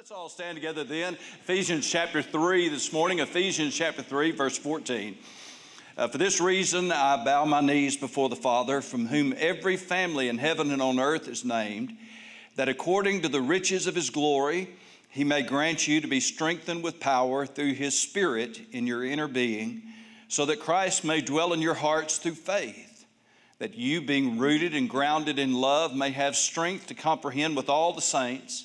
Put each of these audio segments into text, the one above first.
Let's all stand together then. Ephesians chapter 3 this morning, Ephesians chapter 3, verse 14. Uh, for this reason, I bow my knees before the Father, from whom every family in heaven and on earth is named, that according to the riches of his glory, he may grant you to be strengthened with power through his Spirit in your inner being, so that Christ may dwell in your hearts through faith, that you, being rooted and grounded in love, may have strength to comprehend with all the saints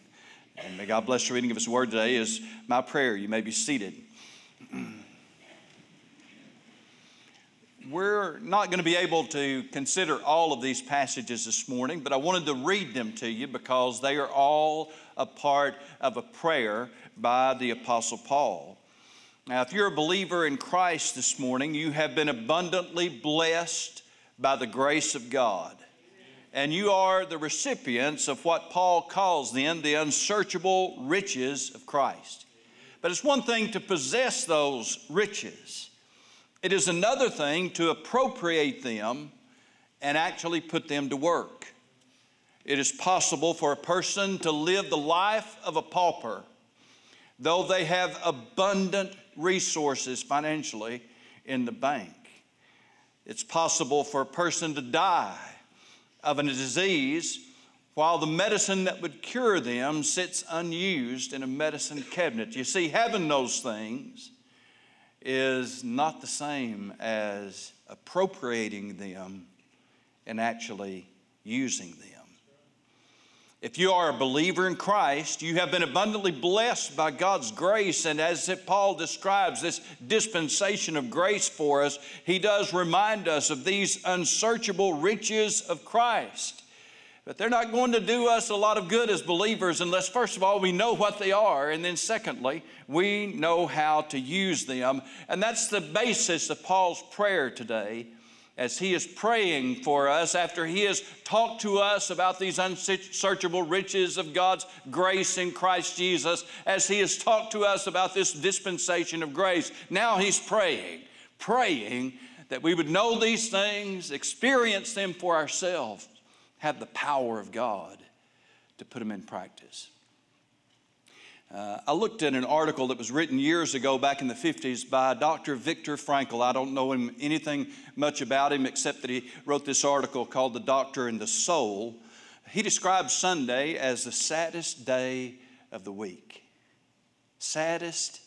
And may God bless the reading of His Word today, is my prayer. You may be seated. We're not going to be able to consider all of these passages this morning, but I wanted to read them to you because they are all a part of a prayer by the Apostle Paul. Now, if you're a believer in Christ this morning, you have been abundantly blessed by the grace of God and you are the recipients of what Paul calls then the unsearchable riches of Christ. But it's one thing to possess those riches, it is another thing to appropriate them and actually put them to work. It is possible for a person to live the life of a pauper, though they have abundant resources financially in the bank. It's possible for a person to die of a disease while the medicine that would cure them sits unused in a medicine cabinet. You see, having those things is not the same as appropriating them and actually using them. If you are a believer in Christ, you have been abundantly blessed by God's grace. And as Paul describes this dispensation of grace for us, he does remind us of these unsearchable riches of Christ. But they're not going to do us a lot of good as believers unless, first of all, we know what they are, and then, secondly, we know how to use them. And that's the basis of Paul's prayer today as he is praying for us after he has talked to us about these unsearchable riches of God's grace in Christ Jesus, as he has talked to us about this dispensation of grace. Now he's praying, praying that we would know these things, experience them for ourselves, have the power of God to put them in practice. Uh, I looked at an article that was written years ago, back in the 50s, by Dr. Viktor Frankl. I don't know him anything much about him except that he wrote this article called The Doctor and the Soul. He describes Sunday as the saddest day of the week. Saddest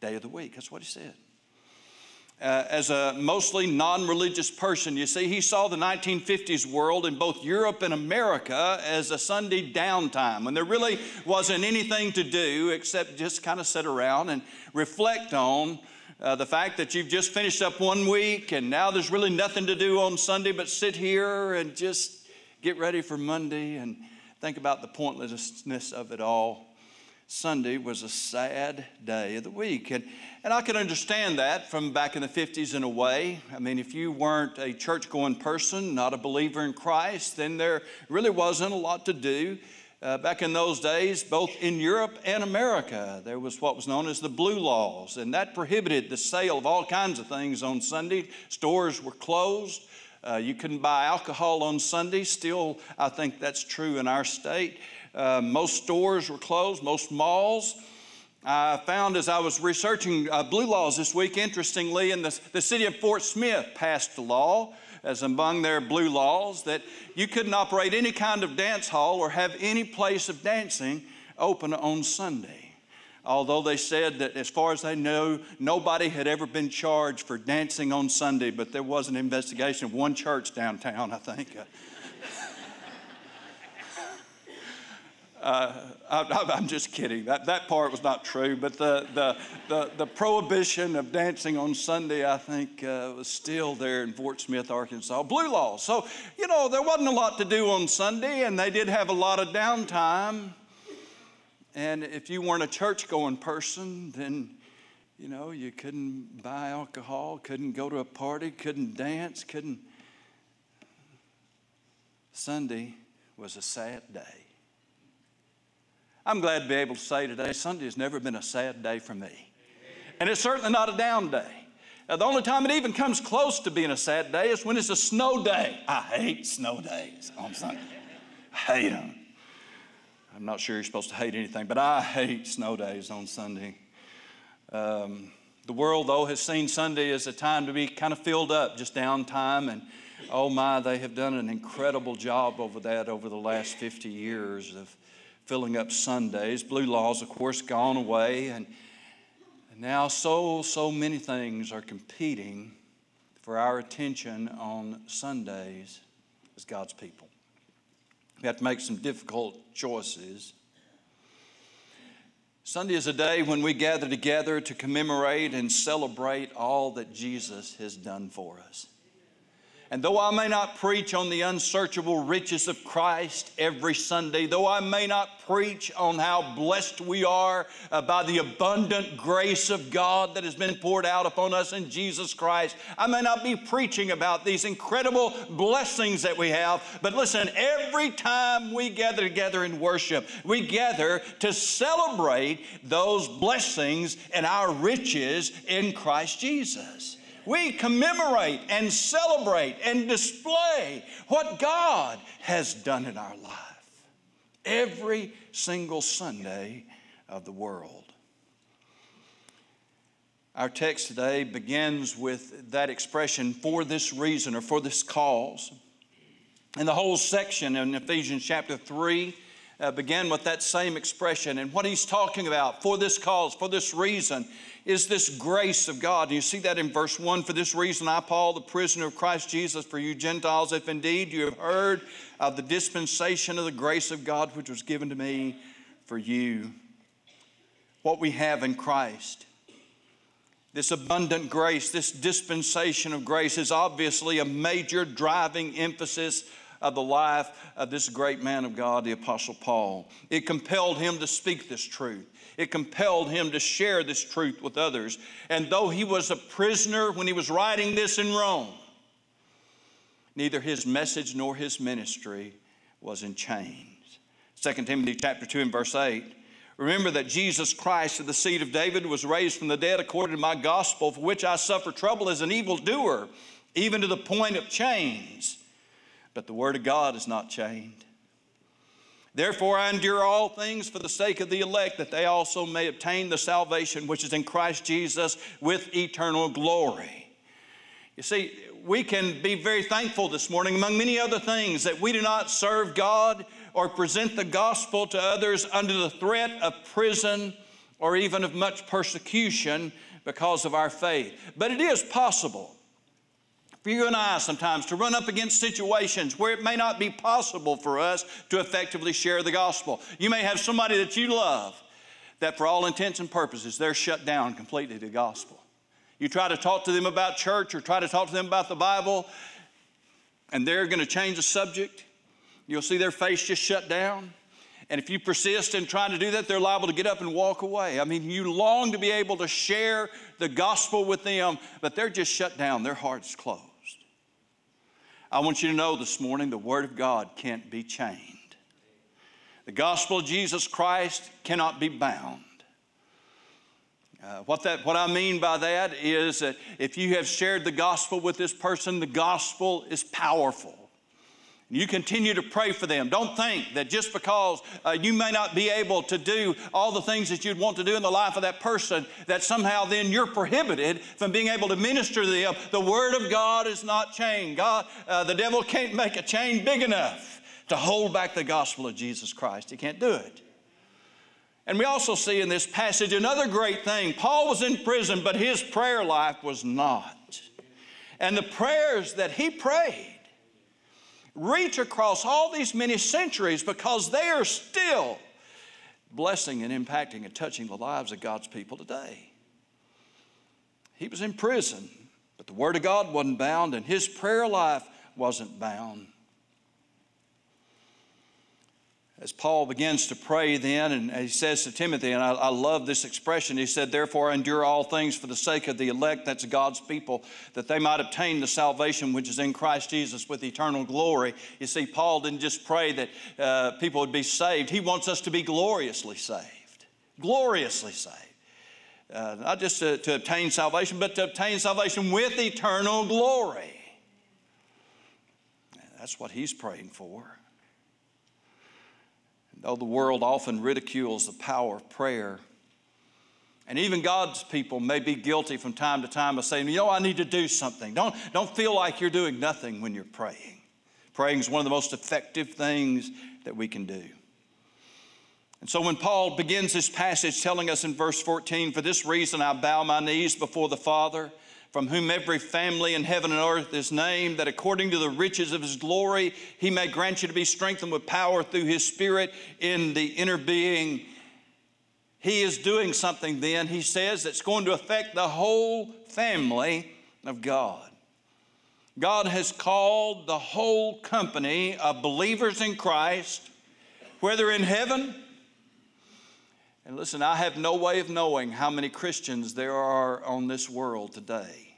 day of the week. That's what he said uh, as a mostly non religious person. You see, he saw the 1950s world in both Europe and America as a Sunday downtime when there really wasn't anything to do except just kind of sit around and reflect on. Uh, the fact that you've just finished up one week and now there's really nothing to do on Sunday but sit here and just get ready for Monday and think about the pointlessness of it all. Sunday was a sad day of the week. And, and I can understand that from back in the 50s in a way. I mean, if you weren't a church going person, not a believer in Christ, then there really wasn't a lot to do. Uh, back in those days, both in Europe and America, there was what was known as the Blue Laws, and that prohibited the sale of all kinds of things on Sunday. Stores were closed. Uh, you couldn't buy alcohol on Sunday. Still, I think that's true in our state. Uh, most stores were closed, most malls. I found as I was researching uh, blue laws this week, interestingly, in the, the city of Fort Smith passed a law as among their blue laws that you couldn't operate any kind of dance hall or have any place of dancing open on Sunday. Although they said that, as far as they know, nobody had ever been charged for dancing on Sunday, but there was an investigation of one church downtown, I think. Uh, I, am just kidding. That, that part was not true, but the, the, the, the prohibition of dancing on Sunday, I think, uh, was still there in Fort Smith, Arkansas. Blue law. So, you know, there wasn't a lot to do on Sunday, and they did have a lot of downtime. And if you weren't a church going person, then, you know, you couldn't buy alcohol, couldn't go to a party, couldn't dance, couldn't. Sunday was a sad day. I'm glad to be able to say today Sunday has never been a sad day for me. And it's certainly not a down day. Now, the only time it even comes close to being a sad day is when it's a snow day. I hate snow days on Sunday. I hate them. I'm not sure you're supposed to hate anything, but I hate snow days on Sunday. Um, the world, though, has seen Sunday as a time to be kind of filled up, just downtime. And oh my, they have done an incredible job over that over the last 50 years of filling up Sundays. Blue laws, of course, gone away. And, now so, so many things are competing for our attention on Sundays as God's people. We have to make some difficult choices. Sunday is a day when we gather together to commemorate and celebrate all that Jesus has done for us. And though I may not preach on the unsearchable riches of Christ every Sunday, though I may not preach on how blessed we are uh, by the abundant grace of God that has been poured out upon us in Jesus Christ, I may not be preaching about these incredible blessings that we have, but listen, every time we gather together in worship, we gather to celebrate those blessings and our riches in Christ Jesus. We commemorate and celebrate and display what God has done in our life every single Sunday of the world. Our text today begins with that expression, for this reason or for this cause. And the whole section in Ephesians chapter 3 uh, began with that same expression. And what he's talking about, for this cause, for this reason, is this grace of God. And you see that in verse 1 For this reason, I, Paul, the prisoner of Christ Jesus, for you Gentiles, if indeed you have heard of the dispensation of the grace of God which was given to me for you. What we have in Christ. This abundant grace, this dispensation of grace is obviously a major driving emphasis of the life of this great man of God, the Apostle Paul. It compelled him to speak this truth. It compelled him to share this truth with others. And though he was a prisoner when he was writing this in Rome, neither his message nor his ministry was in chains. 2 Timothy chapter 2 and verse 8. Remember that Jesus Christ of the seed of David was raised from the dead according to my gospel, for which I suffer trouble as an evildoer, even to the point of chains. But the word of God is not chained. Therefore, I endure all things for the sake of the elect, that they also may obtain the salvation which is in Christ Jesus with eternal glory. You see, we can be very thankful this morning, among many other things, that we do not serve God or present the gospel to others under the threat of prison or even of much persecution because of our faith. But it is possible for you and I sometimes to run up against situations where it may not be possible for us to effectively share the gospel. You may have somebody that you love that, for all intents and purposes, they're shut down completely to the gospel. You try to talk to them about church or try to talk to them about the Bible, and they're going to change the subject. You'll see their face just shut down. And if you persist in trying to do that, they're liable to get up and walk away. I mean, you long to be able to share the gospel with them, but they're just shut down, their heart's closed. I want you to know this morning the Word of God can't be chained. The gospel of Jesus Christ cannot be bound. Uh, what, that, what I mean by that is that if you have shared the gospel with this person, the gospel is powerful. You continue to pray for them. Don't think that just because uh, you may not be able to do all the things that you'd want to do in the life of that person, that somehow then you're prohibited from being able to minister to them. The Word of God is not chained. God, uh, the devil can't make a chain big enough to hold back the gospel of Jesus Christ. He can't do it. And we also see in this passage another great thing. Paul was in prison, but his prayer life was not. And the prayers that he prayed reach across all these many centuries because they are still blessing and impacting and touching the lives of God's people today. He was in prison, but the Word of God wasn't bound, and his prayer life wasn't bound. As Paul begins to pray then, and he says to Timothy, and I, I, love this expression, he said, Therefore, endure all things for the sake of the elect, that's God's people, that they might obtain the salvation which is in Christ Jesus with eternal glory. You see, Paul didn't just pray that uh, people would be saved, he wants us to be gloriously saved. Gloriously saved. Uh, not just to, to obtain salvation, but to obtain salvation with eternal glory. That's what he's praying for. Though the world often ridicules the power of prayer, and even God's people may be guilty from time to time of saying, you know, I need to do something. Don't, don't feel like you're doing nothing when you're praying. Praying is one of the most effective things that we can do. And so when Paul begins this passage telling us in verse 14, For this reason I bow my knees before the Father from whom every family in heaven and earth is named, that according to the riches of his glory, he may grant you to be strengthened with power through his Spirit in the inner being. He is doing something then, he says, that's going to affect the whole family of God. God has called the whole company of believers in Christ, whether in heaven, and listen, I have no way of knowing how many Christians there are on this world today.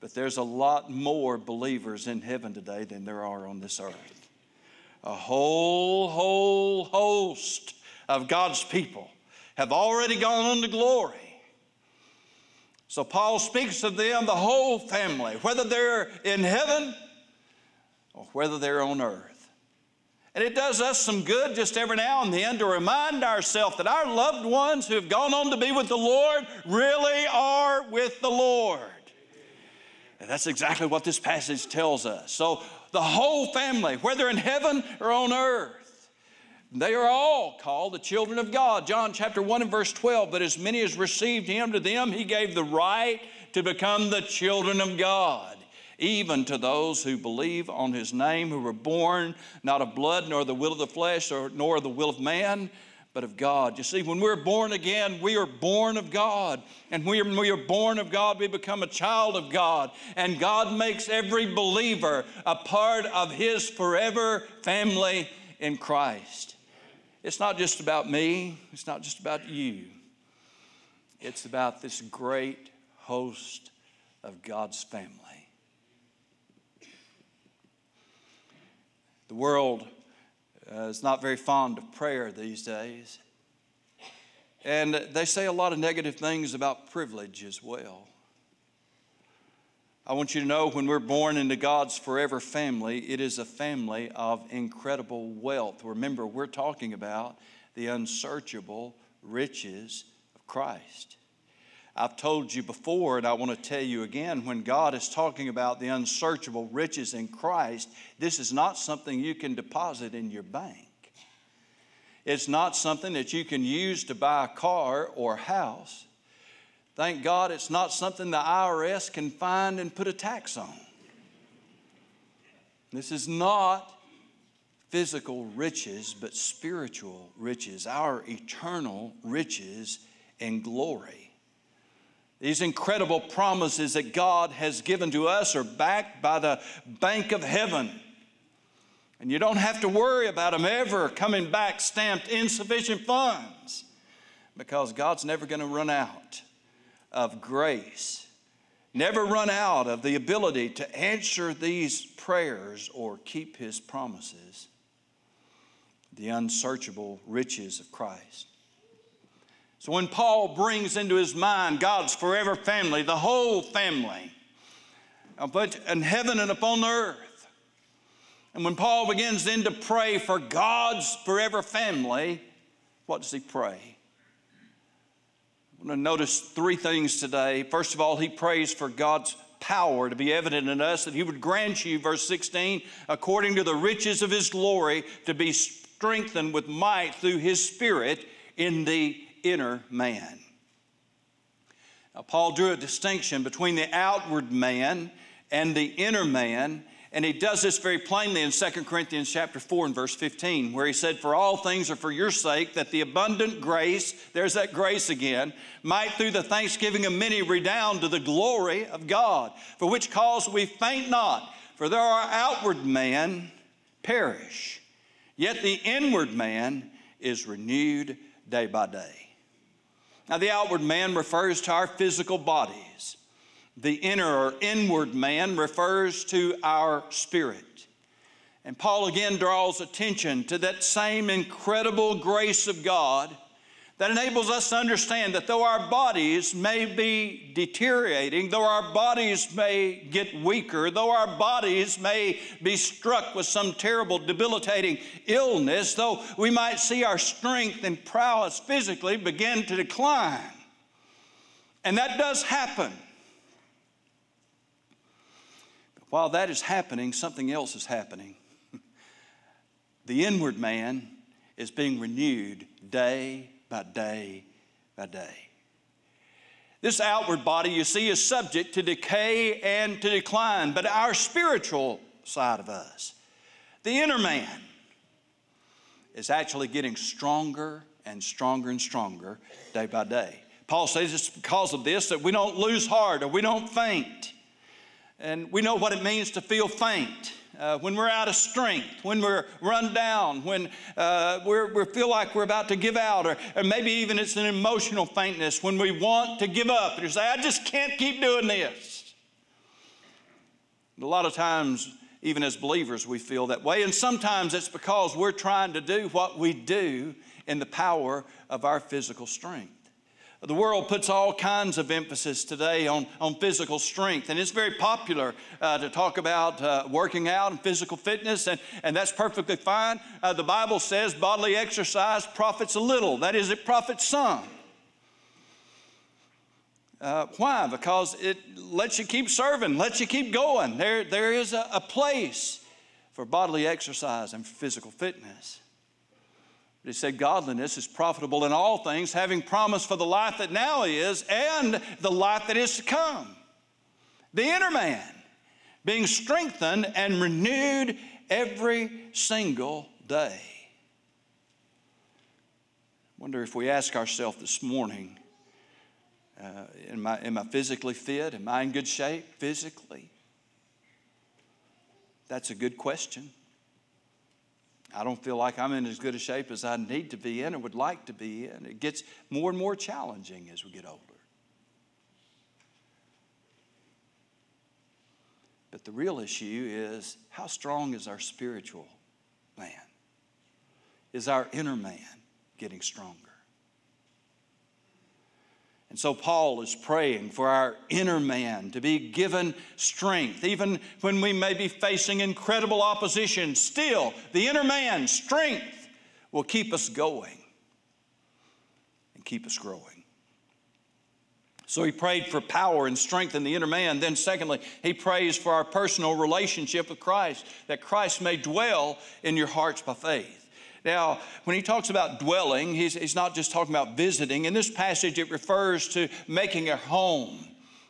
But there's a lot more believers in heaven today than there are on this earth. A whole, whole host of God's people have already gone on to glory. So Paul speaks of them, the whole family, whether they're in heaven or whether they're on earth. And it does us some good just every now and then to remind ourselves that our loved ones who have gone on to be with the Lord really are with the Lord. And that's exactly what this passage tells us. So, the whole family, whether in heaven or on earth, they are all called the children of God. John chapter 1 and verse 12. But as many as received him, to them he gave the right to become the children of God, even to those who believe on his name, who were born not of blood, nor the will of the flesh, or, nor the will of man but of God. You see, when we're born again, we are born of God. And when we are born of God, we become a child of God. And God makes every believer a part of His forever family in Christ. It's not just about me, it's not just about you. It's about this great host of God's family. The world uh, is not very fond of prayer these days. And they say a lot of negative things about privilege as well. I want you to know when we're born into God's forever family, it is a family of incredible wealth. Remember, we're talking about the unsearchable riches of Christ. I've told you before, and I want to tell you again when God is talking about the unsearchable riches in Christ, this is not something you can deposit in your bank. It's not something that you can use to buy a car or a house. Thank God it's not something the IRS can find and put a tax on. This is not physical riches, but spiritual riches, our eternal riches and glory. These incredible promises that God has given to us are backed by the bank of heaven. And you don't have to worry about them ever coming back stamped insufficient funds because God's never going to run out of grace, never run out of the ability to answer these prayers or keep His promises. The unsearchable riches of Christ. So when Paul brings into his mind God's forever family, the whole family, in heaven and upon the earth, and when Paul begins then to pray for God's forever family, what does he pray? I want to notice three things today. First of all, he prays for God's power to be evident in us, that he would grant you, verse 16, according to the riches of his glory, to be strengthened with might through his spirit in the inner man. Now, Paul drew a distinction between the outward man and the inner man, and he does this very plainly in 2 Corinthians chapter 4 and verse 15, where he said, For all things are for your sake, that the abundant grace, there's that grace again, might through the thanksgiving of many redound to the glory of God, for which cause we faint not, for though our outward man perish, Yet the inward man is renewed day by day. Now, the outward man refers to our physical bodies. The inner or inward man refers to our spirit. And Paul again draws attention to that same incredible grace of God that enables us to understand that though our bodies may be deteriorating, though our bodies may get weaker, though our bodies may be struck with some terrible debilitating illness, though we might see our strength and prowess physically begin to decline, and that does happen. But while that is happening, something else is happening. The inward man is being renewed day by day by day. This outward body, you see, is subject to decay and to decline, but our spiritual side of us, the inner man, is actually getting stronger and stronger and stronger day by day. Paul says it's because of this that we don't lose heart or we don't faint. And we know what it means to feel faint uh, when we're out of strength, when we're run down, when uh, we feel like we're about to give out, or, or, maybe even it's an emotional faintness when we want to give up and you say, I just can't keep doing this. a lot of times, even as believers, we feel that way. And sometimes it's because we're trying to do what we do in the power of our physical strength. The world puts all kinds of emphasis today on, on physical strength, and it's very popular uh, to talk about uh, working out and physical fitness, and, and that's perfectly fine. Uh, the Bible says bodily exercise profits a little, that is, it profits some. Uh, why? Because it lets you keep serving, lets you keep going. There, there is a, a place for bodily exercise and physical fitness. But he said, Godliness is profitable in all things, having promise for the life that now is and the life that is to come. The inner man being strengthened and renewed every single day. Wonder if we ask ourselves this morning uh, am, I, am I physically fit? Am I in good shape physically? That's a good question. I don't feel like I'm in as good a shape as I need to be in and would like to be in. It gets more and more challenging as we get older. But the real issue is how strong is our spiritual man? Is our inner man getting stronger? And so Paul is praying for our inner man to be given strength. Even when we may be facing incredible opposition, still, the inner man, strength, will keep us going and keep us growing. So he prayed for power and strength in the inner man. Then, secondly, he prays for our personal relationship with Christ, that Christ may dwell in your hearts by faith. Now, when he talks about dwelling, he's, he's not just talking about visiting. In this passage, it refers to making a home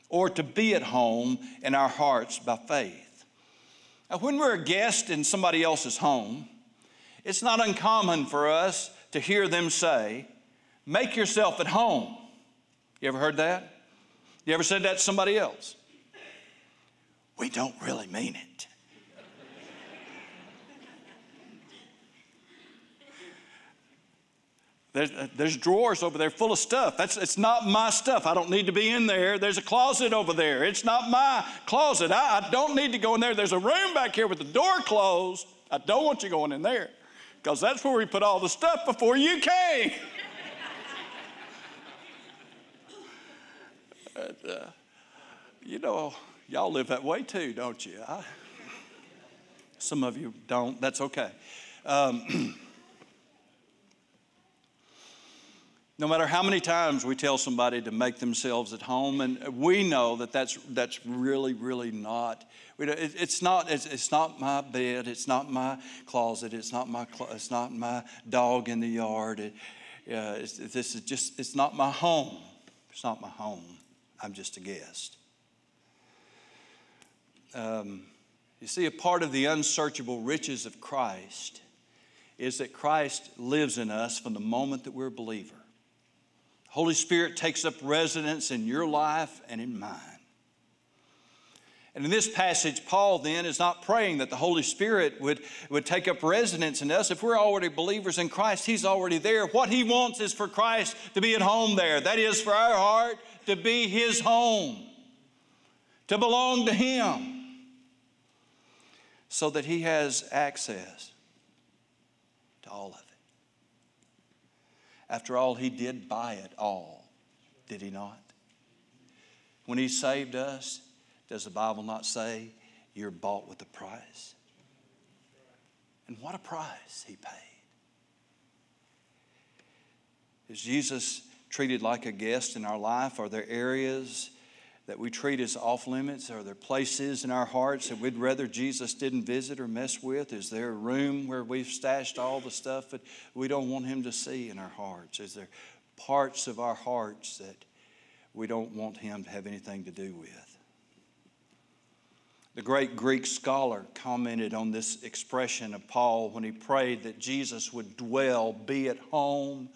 or to be at home in our hearts by faith. Now, when we're a guest in somebody else's home, it's not uncommon for us to hear them say, Make yourself at home. You ever heard that? You ever said that to somebody else? We don't really mean it. There's, there's drawers over there full of stuff. That's, it's not my stuff. I don't need to be in there. There's a closet over there. It's not my closet. I, I don't need to go in there. There's a room back here with the door closed. I don't want you going in there because that's where we put all the stuff before you came. but, uh, you know, y'all live that way too, don't you? I, some of you don't. That's okay. Um, No matter how many times we tell somebody to make themselves at home, and we know that that's, that's really, really not. It's not, it's, it's not my bed, it's not my closet, it's not my, it's not my dog in the yard. It, uh, this is just, it's not my home. It's not my home. I'm just a guest. Um, you see, a part of the unsearchable riches of Christ is that Christ lives in us from the moment that we're a believer. Holy Spirit takes up residence in your life and in mine. And in this passage, Paul then is not praying that the Holy Spirit would, would take up residence in us. If we're already believers in Christ, He's already there. What He wants is for Christ to be at home there. That is, for our heart to be His home, to belong to Him, so that He has access to all of it. After all, He did buy it all, did He not? When He saved us, does the Bible not say you're bought with a price? And what a price he paid. Is Jesus treated like a guest in our life? Are there areas that we treat as off limits? Are there places in our hearts that we'd rather Jesus didn't visit or mess with? Is there a room where we've stashed all the stuff that we don't want him to see in our hearts? Is there parts of our hearts that we don't want him to have anything to do with? The great Greek scholar commented on this expression of Paul when he prayed that Jesus would dwell, be at home,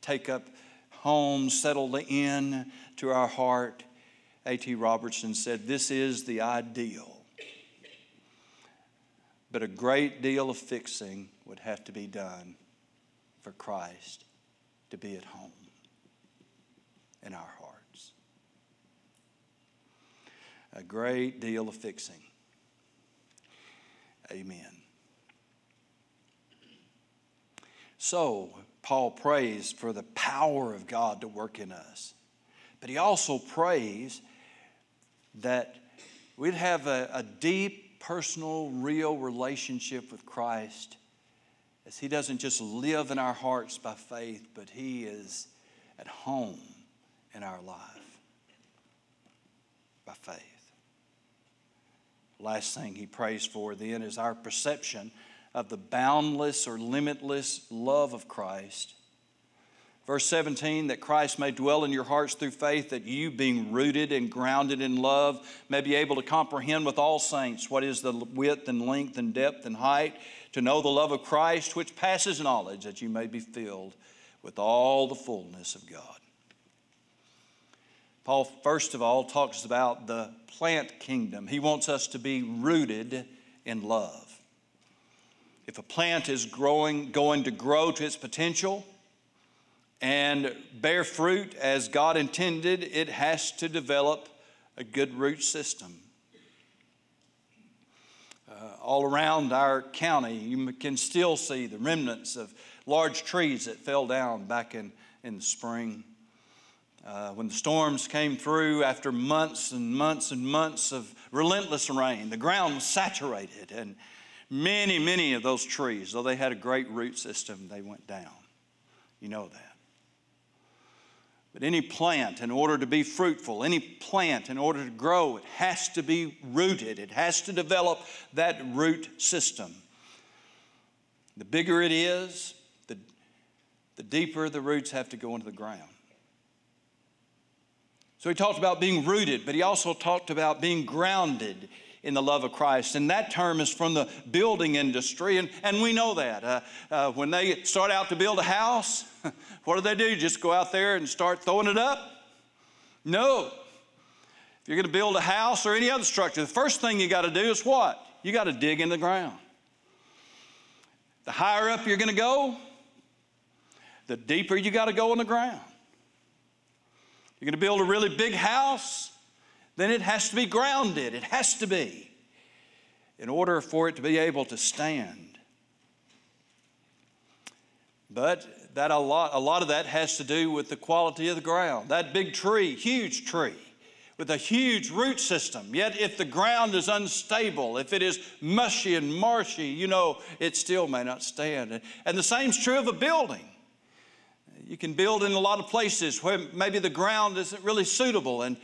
take up home, settle the in to our heart. A.T. Robertson said, This is the ideal. But a great deal of fixing would have to be done for Christ to be at home in our hearts. a great deal of fixing. Amen. So, Paul prays for the power of God to work in us. But he also prays that we'd have a, a deep, personal, real relationship with Christ as he doesn't just live in our hearts by faith, but he is at home in our life by faith. Last thing he prays for then is our perception of the boundless or limitless love of Christ. Verse 17, that Christ may dwell in your hearts through faith, that you, being rooted and grounded in love, may be able to comprehend with all saints what is the width and length and depth and height, to know the love of Christ, which passes knowledge, that you may be filled with all the fullness of God. Paul, first of all, talks about the plant kingdom. He wants us to be rooted in love. If a plant is growing, going to grow to its potential and bear fruit as God intended, it has to develop a good root system. Uh, all around our county, you can still see the remnants of large trees that fell down back in, in the spring. Uh, when the storms came through after months and months and months of relentless rain, the ground was saturated, and many, many of those trees, though they had a great root system, they went down. You know that. But any plant, in order to be fruitful, any plant, in order to grow, it has to be rooted. It has to develop that root system. The bigger it is, the, the deeper the roots have to go into the ground. So he talked about being rooted, but he also talked about being grounded in the love of Christ. And that term is from the building industry, and, and we know that. Uh, uh, when they start out to build a house, what do they do? Just go out there and start throwing it up? No. If you're going to build a house or any other structure, the first thing you got to do is what? You got to dig in the ground. The higher up you're going to go, the deeper you got to go in the ground. You're going to build a really big house, then it has to be grounded. It has to be in order for it to be able to stand. But that a lot, a lot of that has to do with the quality of the ground. That big tree, huge tree, with a huge root system. Yet, if the ground is unstable, if it is mushy and marshy, you know, it still may not stand. And the same is true of a building you can build in a lot of places where maybe the ground isn't really suitable and,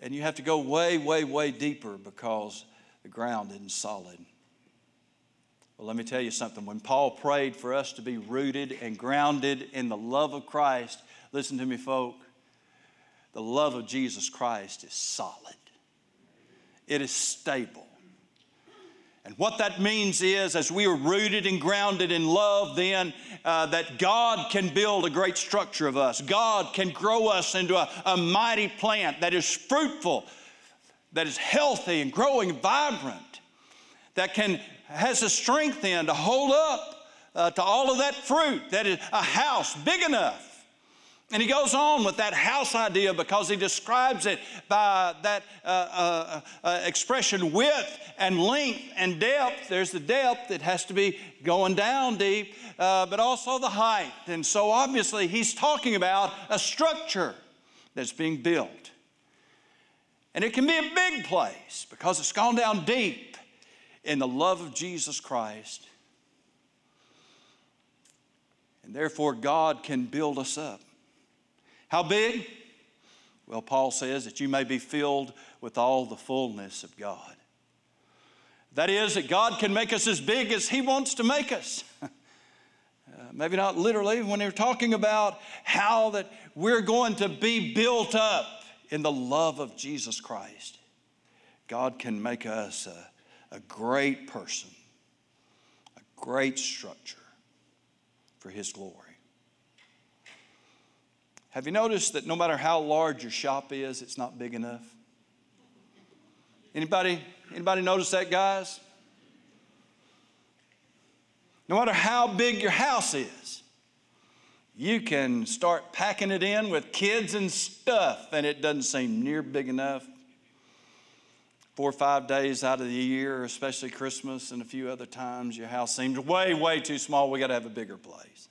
and you have to go way, way, way deeper because the ground isn't solid. Well, let me tell you something. When Paul prayed for us to be rooted and grounded in the love of Christ, listen to me, folk, the love of Jesus Christ is solid, it is stable. And what that means is, as we are rooted and grounded in love, then uh, that God can build a great structure of us. God can grow us into a, a mighty plant that is fruitful, that is healthy and growing vibrant, that can has the strength then to hold up uh, to all of that fruit, that is a house big enough. And he goes on with that house idea because he describes it by that uh, uh, uh, expression width and length and depth. There's the depth, it has to be going down deep, uh, but also the height. And so obviously he's talking about a structure that's being built. And it can be a big place because it's gone down deep in the love of Jesus Christ. And therefore, God can build us up. How big? Well, Paul says that you may be filled with all the fullness of God. That is, that God can make us as big as He wants to make us. uh, maybe not literally, when they're talking about how that we're going to be built up in the love of Jesus Christ. God can make us a, a great person, a great structure for His glory. Have you noticed that no matter how large your shop is, it's not big enough? Anybody, anybody notice that, guys? No matter how big your house is, you can start packing it in with kids and stuff, and it doesn't seem near big enough. Four or five days out of the year, especially Christmas and a few other times, your house seems way, way too small. We got to have a bigger place.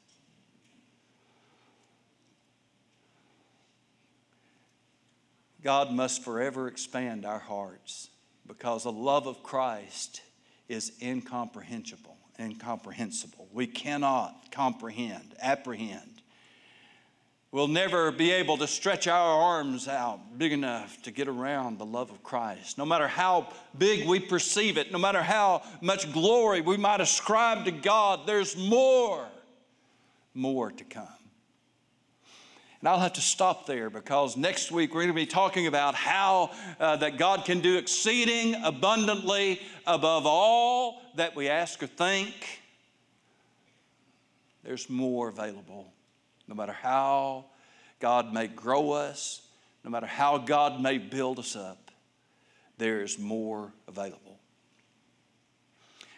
God must forever expand our hearts because the love of Christ is incomprehensible, incomprehensible. We cannot comprehend, apprehend. We'll never be able to stretch our arms out big enough to get around the love of Christ. No matter how big we perceive it, no matter how much glory we might ascribe to God, there's more, more to come. And I'll have to stop there because next week we're going to be talking about how uh, that God can do exceeding abundantly above all that we ask or think. There's more available. No matter how God may grow us, no matter how God may build us up, there's more available.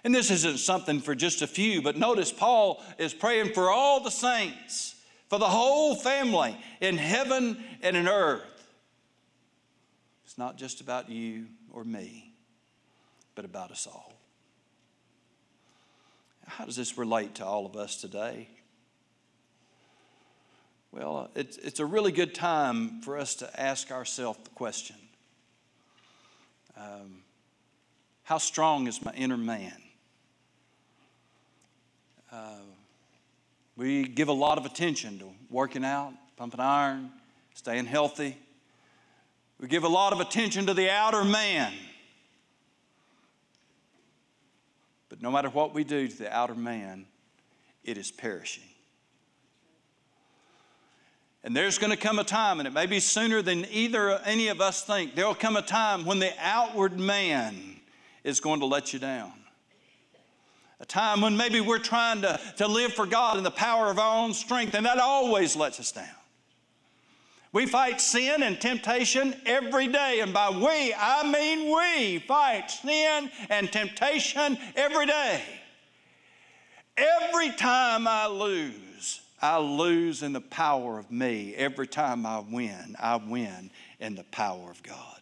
And this isn't something for just a few, but notice Paul is praying for all the saints for the whole family in heaven and in earth. It's not just about you or me, but about us all. How does this relate to all of us today? Well, it's, it's a really good time for us to ask ourselves the question um, How strong is my inner man? Uh, we give a lot of attention to working out, pumping iron, staying healthy. We give a lot of attention to the outer man. But no matter what we do to the outer man, it is perishing. And there's going to come a time, and it may be sooner than either any of us think, there will come a time when the outward man is going to let you down a time when maybe we're trying to, to live for God in the power of our own strength, and that always lets us down. We fight sin and temptation every day, and by we, I mean we fight sin and temptation every day. Every time I lose, I lose in the power of me. Every time I win, I win in the power of God.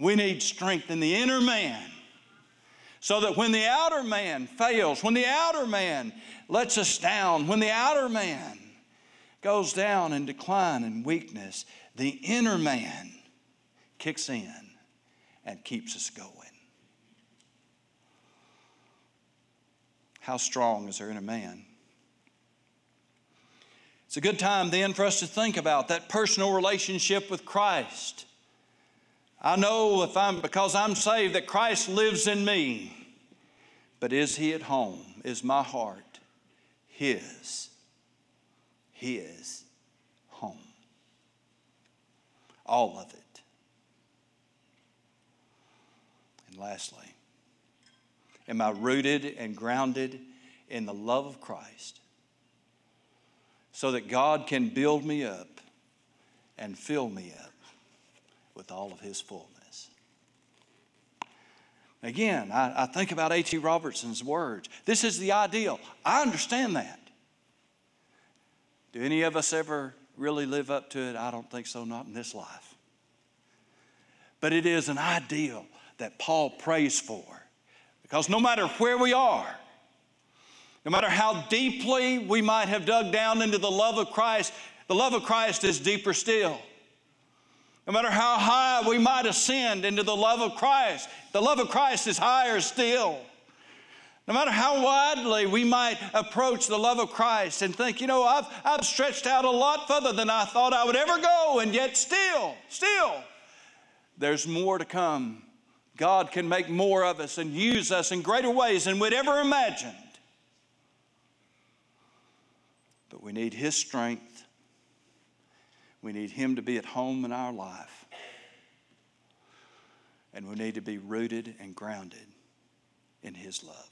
We need strength in the inner man so that when the outer man fails, when the outer man lets us down, when the outer man goes down in decline and weakness, the inner man kicks in and keeps us going. How strong is our inner man? It's a good time then for us to think about that personal relationship with Christ. I know if I'm because I'm saved that Christ lives in me. But is he at home? Is my heart his? His home. All of it. And lastly, am I rooted and grounded in the love of Christ so that God can build me up and fill me up with all of his fullness. Again, I, I think about A.T. Robertson's words. This is the ideal. I understand that. Do any of us ever really live up to it? I don't think so, not in this life. But it is an ideal that Paul prays for. Because no matter where we are, no matter how deeply we might have dug down into the love of Christ, the love of Christ is deeper still. No matter how high we might ascend into the love of Christ, the love of Christ is higher still. No matter how widely we might approach the love of Christ and think, you know, I've, I've stretched out a lot further than I thought I would ever go, and yet still, still, there's more to come. God can make more of us and use us in greater ways than we'd ever imagined. But we need His strength. We need Him to be at home in our life. And we need to be rooted and grounded in His love.